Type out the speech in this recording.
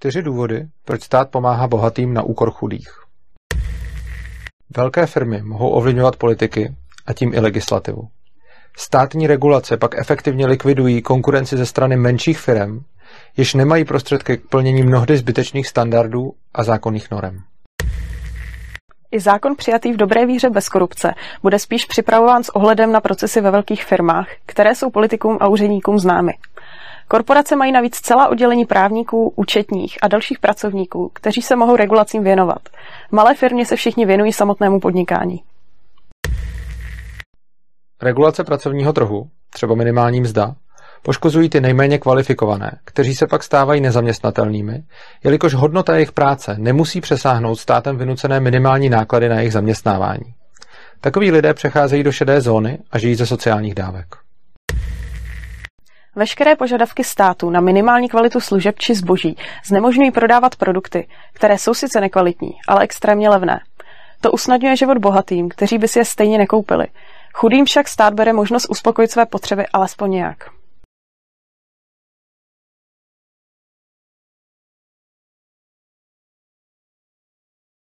Čtyři důvody, proč stát pomáhá bohatým na úkor chudých. Velké firmy mohou ovlivňovat politiky a tím i legislativu. Státní regulace pak efektivně likvidují konkurenci ze strany menších firm, jež nemají prostředky k plnění mnohdy zbytečných standardů a zákonných norem. I zákon přijatý v dobré víře bez korupce bude spíš připravován s ohledem na procesy ve velkých firmách, které jsou politikům a úředníkům známy. Korporace mají navíc celá oddělení právníků, účetních a dalších pracovníků, kteří se mohou regulacím věnovat. Malé firmě se všichni věnují samotnému podnikání. Regulace pracovního trhu, třeba minimální mzda, poškozují ty nejméně kvalifikované, kteří se pak stávají nezaměstnatelnými, jelikož hodnota jejich práce nemusí přesáhnout státem vynucené minimální náklady na jejich zaměstnávání. Takoví lidé přecházejí do šedé zóny a žijí ze sociálních dávek. Veškeré požadavky státu na minimální kvalitu služeb či zboží znemožňují prodávat produkty, které jsou sice nekvalitní, ale extrémně levné. To usnadňuje život bohatým, kteří by si je stejně nekoupili. Chudým však stát bere možnost uspokojit své potřeby alespoň nějak.